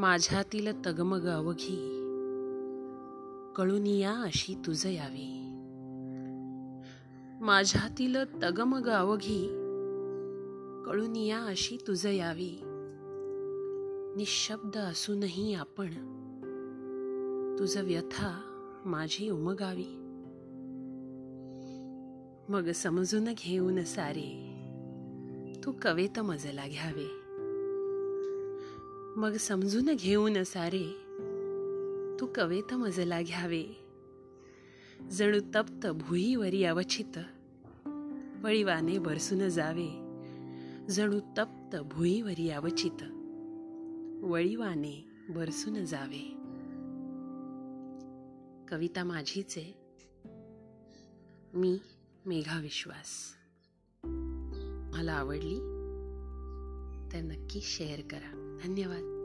माझ्यातील तगमग अवघी कळून या अशी तुझ यावी. माझ्यातील तगमग अवघी कळून या अशी तुझ यावी. निशब्द असूनही आपण तुझ व्यथा माझी उमगावी. मग समजून घेऊन सारे तू कवेत मजला घ्यावे. मग समजून घेऊन सारे. तू कवेत मजला घ्यावे. जणू तप्त भुईवरी अवचित. वळीवाने बरसून जावे. जणू तप्त भुईवरी अवचित. वळीवाने बरसून जावे. कविता माझीचे. मी मेघा विश्वास मला आवडली तर नक्की शेअर करा. धन्यवाद.